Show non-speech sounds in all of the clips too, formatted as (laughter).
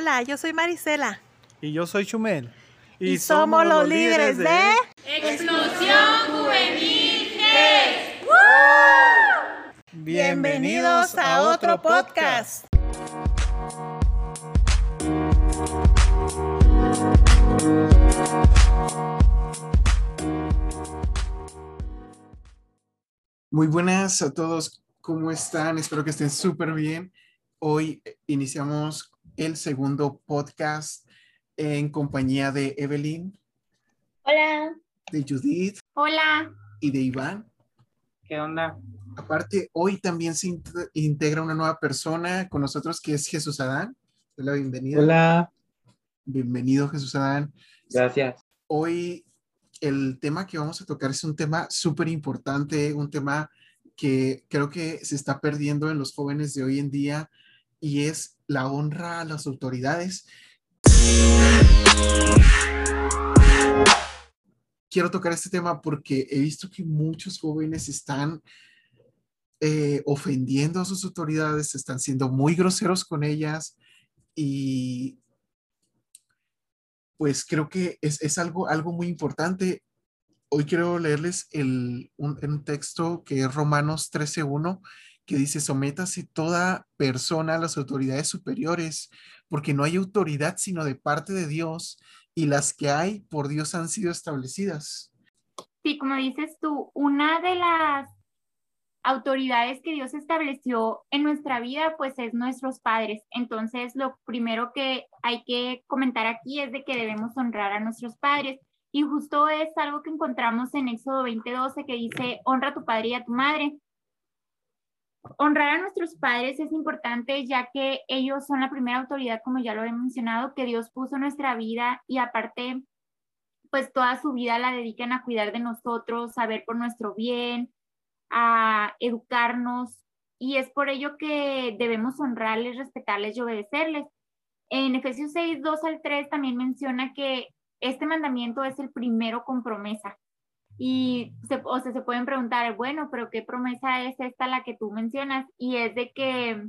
Hola, yo soy Marisela. Y yo soy Chumel. Y, somos, los líderes de... Explosión Juvenil Bienvenidos a otro podcast. Muy buenas a todos, ¿cómo están? Espero que estén súper bien. Hoy iniciamos el segundo podcast en compañía de Evelyn. Hola. De Judith. Hola. Y de Iván. ¿Qué onda? Aparte, hoy también se integra una nueva persona con nosotros que es Jesús Adán. Hola, bienvenido. Hola. Bienvenido, Jesús Adán. Gracias. Hoy el tema que vamos a tocar es un tema súper importante, un tema que creo que se está perdiendo en los jóvenes de hoy en día y es la honra a las autoridades. Quiero tocar este tema porque he visto que muchos jóvenes están eh, ofendiendo a sus autoridades, están siendo muy groseros con ellas y pues creo que es, algo, algo muy importante. Hoy quiero leerles el, un, texto que es Romanos 13.1, que dice, sométase toda persona a las autoridades superiores, porque no hay autoridad sino de parte de Dios, y las que hay por Dios han sido establecidas. Sí, como dices tú, una de las autoridades que Dios estableció en nuestra vida, pues es nuestros padres. Entonces, lo primero que hay que comentar aquí es de que debemos honrar a nuestros padres. Y justo es algo que encontramos en Éxodo 20:12 que dice, honra a tu padre y a tu madre. Honrar a nuestros padres es importante ya que ellos son la primera autoridad, como ya lo he mencionado, que Dios puso en nuestra vida y aparte, pues toda su vida la dedican a cuidar de nosotros, a ver por nuestro bien, a educarnos y es por ello que debemos honrarles, respetarles y obedecerles. En Efesios 6, 2 al 3 también menciona que este mandamiento es el primero con promesa. Y se, o sea, se pueden preguntar, bueno, pero ¿qué promesa es esta la que tú mencionas? Y es de que,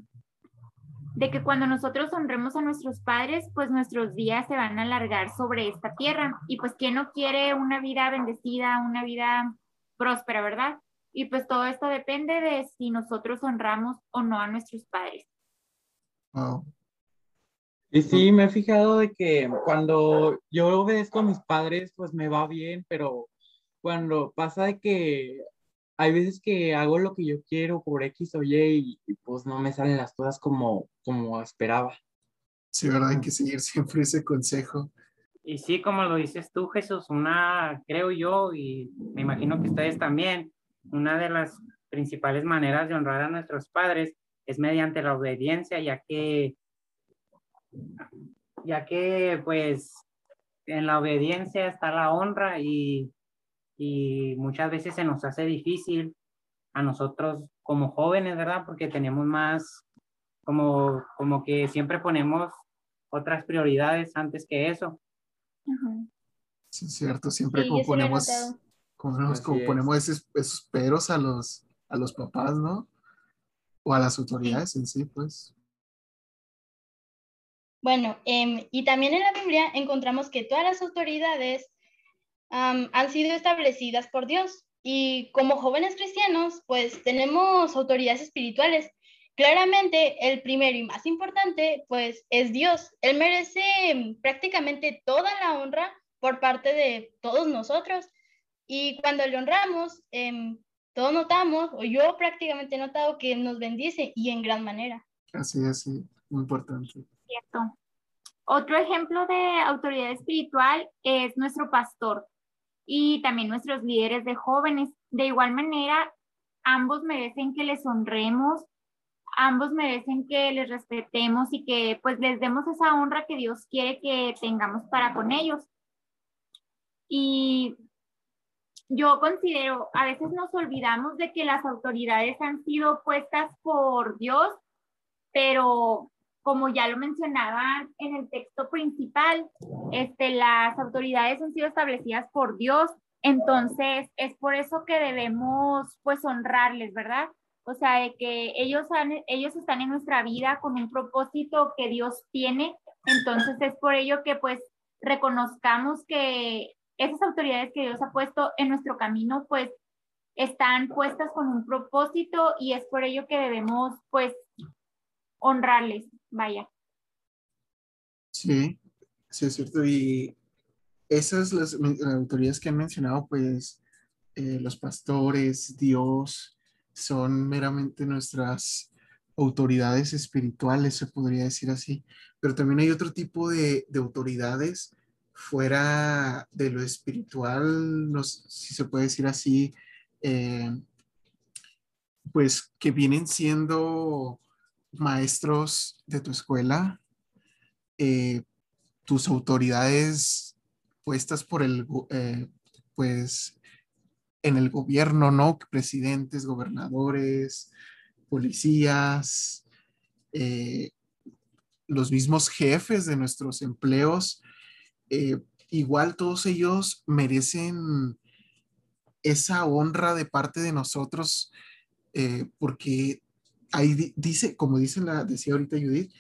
de que cuando nosotros honremos a nuestros padres, pues nuestros días se van a alargar sobre esta tierra. Y pues, ¿quién no quiere una vida bendecida, una vida próspera, verdad? Y pues todo esto depende de si nosotros honramos o no a nuestros padres. Y sí, me he fijado de que cuando yo obedezco a mis padres, pues me va bien, pero cuando pasa de que hay veces que hago lo que yo quiero por X o Y y, pues no me salen las cosas como, como esperaba. Sí, ¿verdad? Hay que seguir (laughs) siempre ese consejo. Y sí, como lo dices tú, Jesús, una, creo yo, y me imagino que ustedes también, una de las principales maneras de honrar a nuestros padres es mediante la obediencia, ya que, ya que pues en la obediencia está la honra y, y muchas veces se nos hace difícil a nosotros como jóvenes, ¿verdad? Porque tenemos más, como, como que siempre ponemos otras prioridades antes que eso. Sí, es cierto, siempre como ponemos como, ponemos esos, esos, peros a los, a los papás, ¿no? O a las autoridades en sí, pues. Bueno, em, y también en la Biblia encontramos que todas las autoridades han sido establecidas por Dios. Y como jóvenes cristianos, pues tenemos autoridades espirituales. Claramente, el primero y más importante, pues es Dios. Él merece em, prácticamente toda la honra por parte de todos nosotros. Y cuando le honramos, eh, todos notamos, o yo prácticamente he notado que nos bendice y en gran manera. Así es, sí, muy importante. Cierto. Otro ejemplo de autoridad espiritual es nuestro pastor y también nuestros líderes de jóvenes. De igual manera, ambos merecen que les honremos, ambos merecen que les respetemos y que pues les demos esa honra que Dios quiere que tengamos para con ellos. Y yo considero, a veces nos olvidamos de que las autoridades han sido puestas por Dios, pero como ya lo mencionaban en el texto principal, este, las autoridades han sido establecidas por Dios, entonces es por eso que debemos pues honrarles, ¿verdad? O sea, de que ellos, han, ellos están en nuestra vida con un propósito que Dios tiene Entonces es por ello que pues reconozcamos que esas autoridades que Dios ha puesto en nuestro camino pues están puestas con un propósito y es por ello que debemos pues honrarles, vaya. Sí, sí es cierto. Y esas las, autoridades que han mencionado, pues eh, los pastores, Dios, son meramente nuestras autoridades espirituales, se podría decir así. Pero también hay otro tipo de, de autoridades fuera de lo espiritual, no si se puede decir así, eh, pues que vienen siendo maestros de tu escuela, eh, tus autoridades puestas por el, eh, pues, en el gobierno, ¿no? Presidentes, gobernadores, policías, los mismos jefes de nuestros empleos, igual todos ellos merecen esa honra de parte de nosotros, eh, porque ahí dice, como dice la, decía ahorita Judith,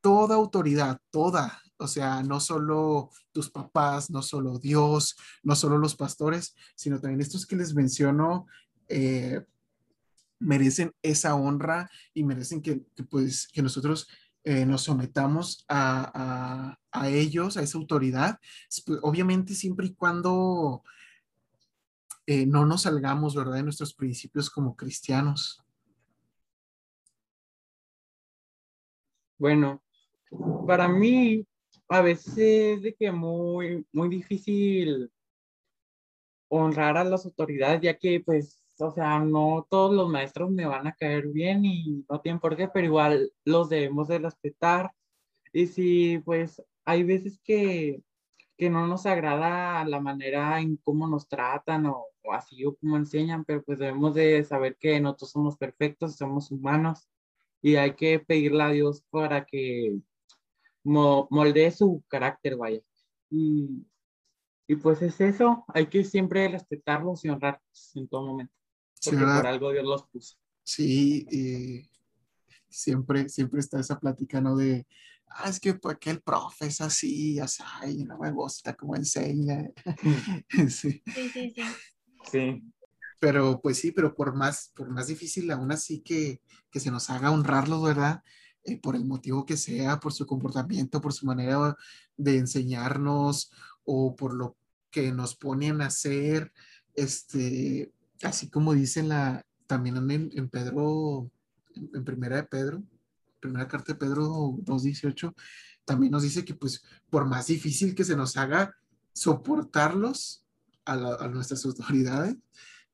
toda autoridad, toda, o sea, no solo tus papás, no solo Dios, no solo los pastores, sino también estos que les menciono, eh, merecen esa honra y merecen que, pues, que nosotros eh, nos sometamos a, ellos, a esa autoridad, pues, obviamente siempre y cuando eh, no nos salgamos, ¿verdad?, de nuestros principios como cristianos. Bueno, para mí a veces es de que muy, muy difícil honrar a las autoridades, ya que pues, o sea, no todos los maestros me van a caer bien y no tienen por qué, pero igual los debemos de respetar. Y si pues hay veces que que no nos agrada la manera en cómo nos tratan o, así o como enseñan, pero pues debemos de saber que nosotros somos perfectos, somos humanos y hay que pedirle a Dios para que moldee su carácter, vaya. Y, y, pues es eso, hay que siempre respetarlos y honrarlos en todo momento, porque por algo Dios los puso. Sí, y siempre, siempre está esa plática, ¿no? De, ah, es que porque el profe es así, así, no me gusta cómo enseña. (laughs) sí. sí, sí, sí. Sí. Pero pues sí, pero por más, por más difícil aún así que, que se nos haga honrarlo, ¿verdad? Eh, por el motivo que sea, por su comportamiento, por su manera de enseñarnos o por lo que nos ponen a hacer, este, así como dice la, también en, en Pedro, en primera de Pedro, primera carta de Pedro 2.18, también nos dice que pues por más difícil que se nos haga soportarlos a, nuestras autoridades,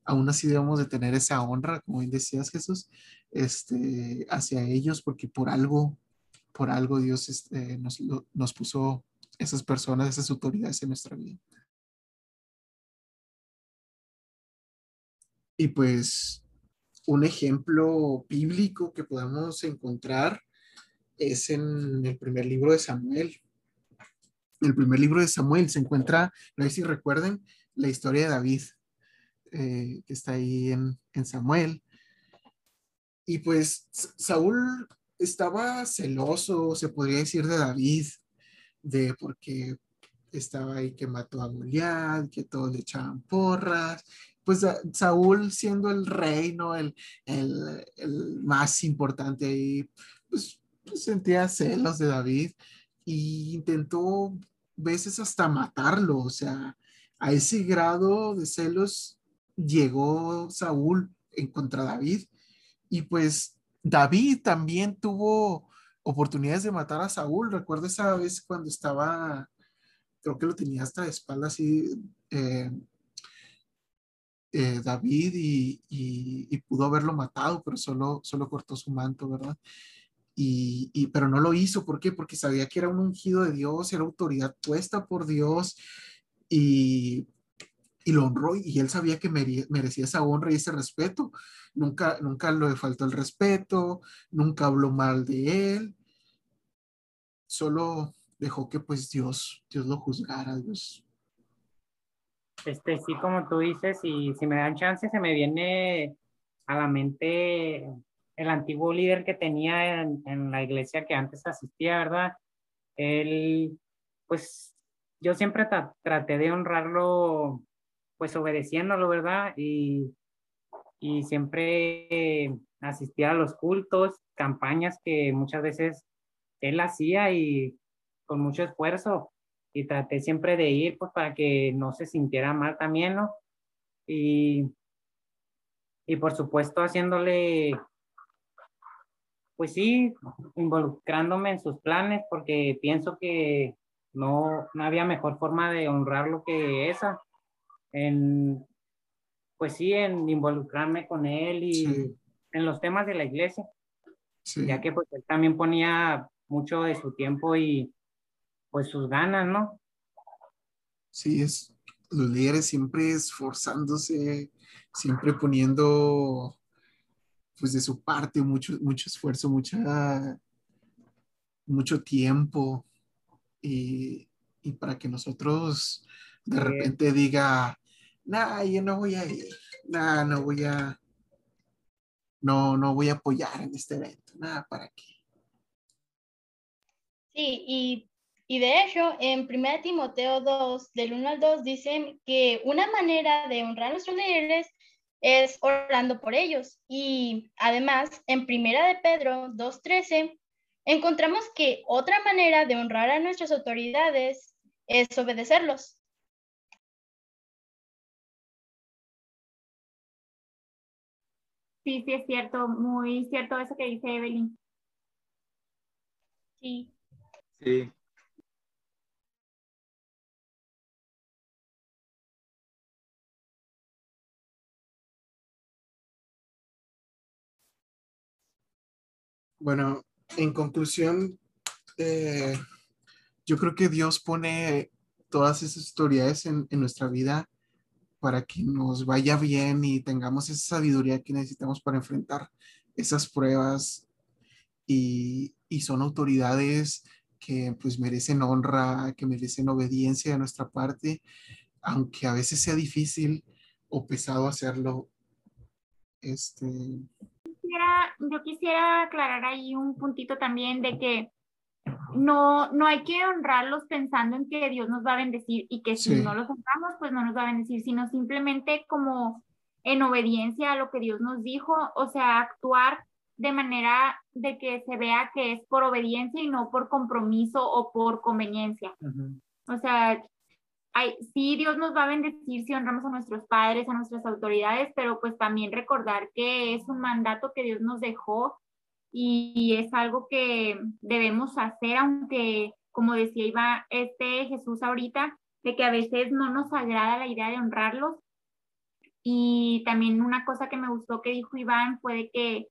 aún así debemos de tener esa honra, como bien decías Jesús, este, hacia ellos, porque por algo, por algo Dios este, nos, nos puso esas personas, esas autoridades en nuestra vida. Y pues un ejemplo bíblico que podamos encontrar es en el primer libro de Samuel. El primer libro de Samuel se encuentra, no sé si recuerden, la historia de David, eh, que está ahí en, en Samuel. Y pues Saúl estaba celoso, se podría decir, de David, de porque estaba ahí que mató a Goliat, que todos le echaban porras, pues Saúl siendo el rey, ¿no? El, el, el más importante ahí, pues, pues, sentía celos de David e intentó veces hasta matarlo, o sea, a ese grado de celos llegó Saúl en contra David y pues David también tuvo oportunidades de matar a Saúl. Recuerdo esa vez cuando estaba, creo que lo tenía hasta de espalda así, eh, eh, David y, pudo haberlo matado, pero solo, solo cortó su manto, ¿verdad? Y, pero no lo hizo, ¿por qué? Porque sabía que era un ungido de Dios, era autoridad puesta por Dios y, y lo honró y él sabía que merecía esa honra y ese respeto. Nunca, nunca le faltó el respeto, nunca habló mal de él, solo dejó que pues Dios, Dios lo juzgara, Dios este, sí, como tú dices, y si me dan chance, se me viene a la mente el antiguo líder que tenía en, en la iglesia que antes asistía, ¿verdad? él, pues yo siempre traté de honrarlo, pues obedeciéndolo, ¿verdad? Y, y siempre asistía a los cultos, campañas que muchas veces él hacía y con mucho esfuerzo y traté siempre de ir pues para que no se sintiera mal también, ¿no? Y, y por supuesto haciéndole, pues sí, involucrándome en sus planes porque pienso que no, no había mejor forma de honrarlo que esa. En, pues sí, en involucrarme con él y en los temas de la iglesia. Ya que pues él también ponía mucho de su tiempo y pues sus ganas, ¿no? Sí, es los líderes siempre esforzándose, siempre poniendo pues de su parte mucho, mucho esfuerzo, mucha, mucho tiempo y, y para que nosotros de repente diga, nah, yo no voy a ir, nah, no voy a, no, no voy a apoyar en este evento, nada, ¿para qué? Sí, y, y de hecho, en 1 Timoteo 2, del 1 al 2, dicen que una manera de honrar a nuestros líderes es orando por ellos. Y además, en 1 de Pedro 2.13, encontramos que otra manera de honrar a nuestras autoridades es obedecerlos. Sí, sí, es cierto, muy cierto eso que dice Evelyn. Sí. Sí. Bueno, en conclusión, eh, yo creo que Dios pone todas esas autoridades en, en, nuestra vida para que nos vaya bien y tengamos esa sabiduría que necesitamos para enfrentar esas pruebas. Y, y son autoridades que pues merecen honra, que merecen obediencia de nuestra parte, aunque a veces sea difícil o pesado hacerlo. Este... yo quisiera aclarar ahí un puntito también de que no, no hay que honrarlos pensando en que Dios nos va a bendecir y que si no los honramos, pues no nos va a bendecir, sino simplemente como en obediencia a lo que Dios nos dijo, o sea, actuar de manera de que se vea que es por obediencia y no por compromiso o por conveniencia. O sea, hay, sí, Dios nos va a bendecir si honramos a nuestros padres, a nuestras autoridades, pero pues también recordar que es un mandato que Dios nos dejó y, es algo que debemos hacer, aunque, como decía Iván, este Jesús ahorita, de que a veces no nos agrada la idea de honrarlos. Y también una cosa que me gustó que dijo Iván fue que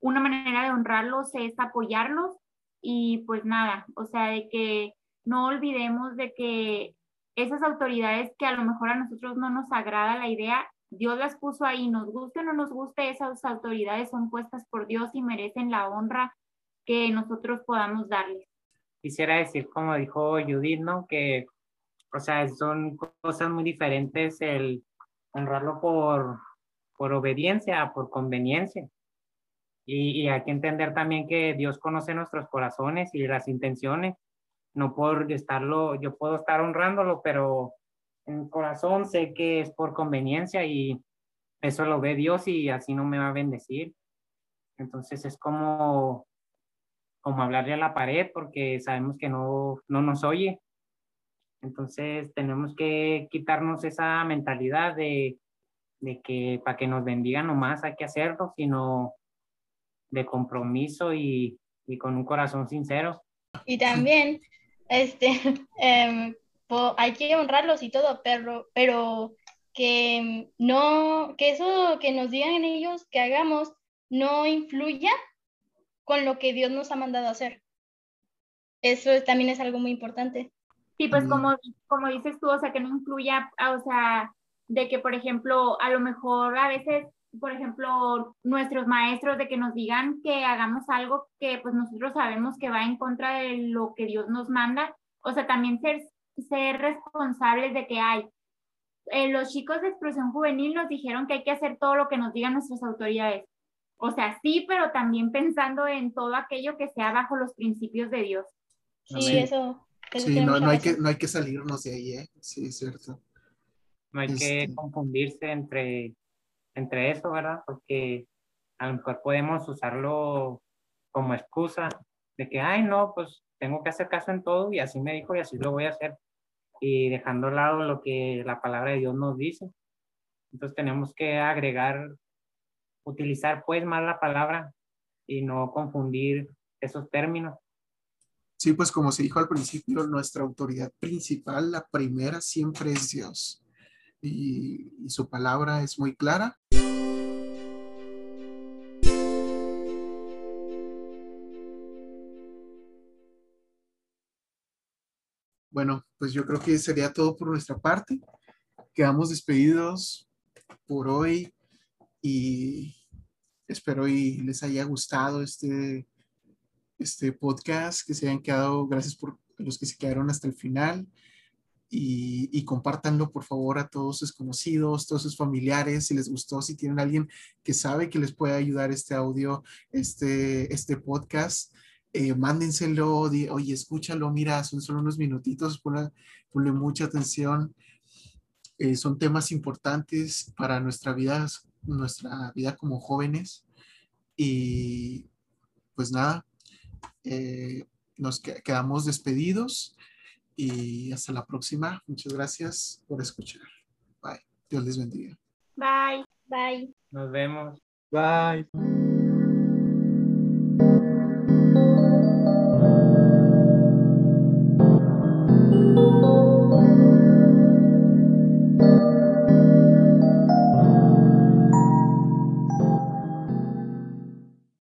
una manera de honrarlos es apoyarlos y pues nada, o sea, de que no olvidemos de que esas autoridades que a lo mejor a nosotros no nos agrada la idea, Dios las puso ahí, nos guste o no nos guste, esas autoridades son puestas por Dios y merecen la honra que nosotros podamos darles. Quisiera decir, como dijo Judith, ¿no? Que, o sea, son cosas muy diferentes el honrarlo por, por obediencia, por conveniencia. Y, hay que entender también que Dios conoce nuestros corazones y las intenciones. No por estarlo, yo puedo estar honrándolo, pero en corazón sé que es por conveniencia y eso lo ve Dios y así no me va a bendecir. Entonces es como, como hablarle a la pared porque sabemos que no, no nos oye. Entonces tenemos que quitarnos esa mentalidad de, de que para que nos bendiga nomás hay que hacerlo, sino de compromiso y, y con un corazón sincero. Y también, este, (laughs) hay que honrarlos y todo, pero, pero que no, que eso que nos digan ellos que hagamos no influya con lo que Dios nos ha mandado a hacer. Eso también es algo muy importante. Sí, pues como, como dices tú, o sea, que no influya, o sea, de que, por ejemplo, a lo mejor a veces por ejemplo, nuestros maestros de que nos digan que hagamos algo que pues nosotros sabemos que va en contra de lo que Dios nos manda. O sea, también ser, ser responsables de que hay. Eh, los chicos de explosión juvenil nos dijeron que hay que hacer todo lo que nos digan nuestras autoridades. O sea, sí, pero también pensando en todo aquello que sea bajo los principios de Dios. Sí, Amén. eso. eso Sí, no, no, hay que, no hay que salirnos de ahí, ¿eh? Sí, es cierto. No hay que Este- confundirse entre, entre eso, ¿verdad? Porque a lo mejor podemos usarlo como excusa de que, ay, no, pues tengo que hacer caso en todo y así me dijo y así lo voy a hacer. Y dejando a lado lo que la palabra de Dios nos dice. Entonces tenemos que agregar, utilizar pues más la palabra y no confundir esos términos. Sí, pues como se dijo al principio, nuestra autoridad principal, la primera, siempre es Dios. Y, y su palabra es muy clara. Bueno, pues yo creo que sería todo por nuestra parte. Quedamos despedidos por hoy y espero y les haya gustado este, este podcast, que se hayan quedado, gracias por los que se quedaron hasta el final y, y compártanlo por favor a todos sus conocidos, todos sus familiares, si les gustó, si tienen alguien que sabe que les puede ayudar este audio, este, este podcast, eh, mándenselo, di- oye, escúchalo, mira, son solo unos minutitos, ponle, ponle mucha atención. Eh, son temas importantes para nuestra vida, nuestra vida como jóvenes. Y pues nada, eh, nos que- quedamos despedidos y hasta la próxima. Muchas gracias por escuchar. Bye. Dios les bendiga. Bye. Bye. Nos vemos. Bye.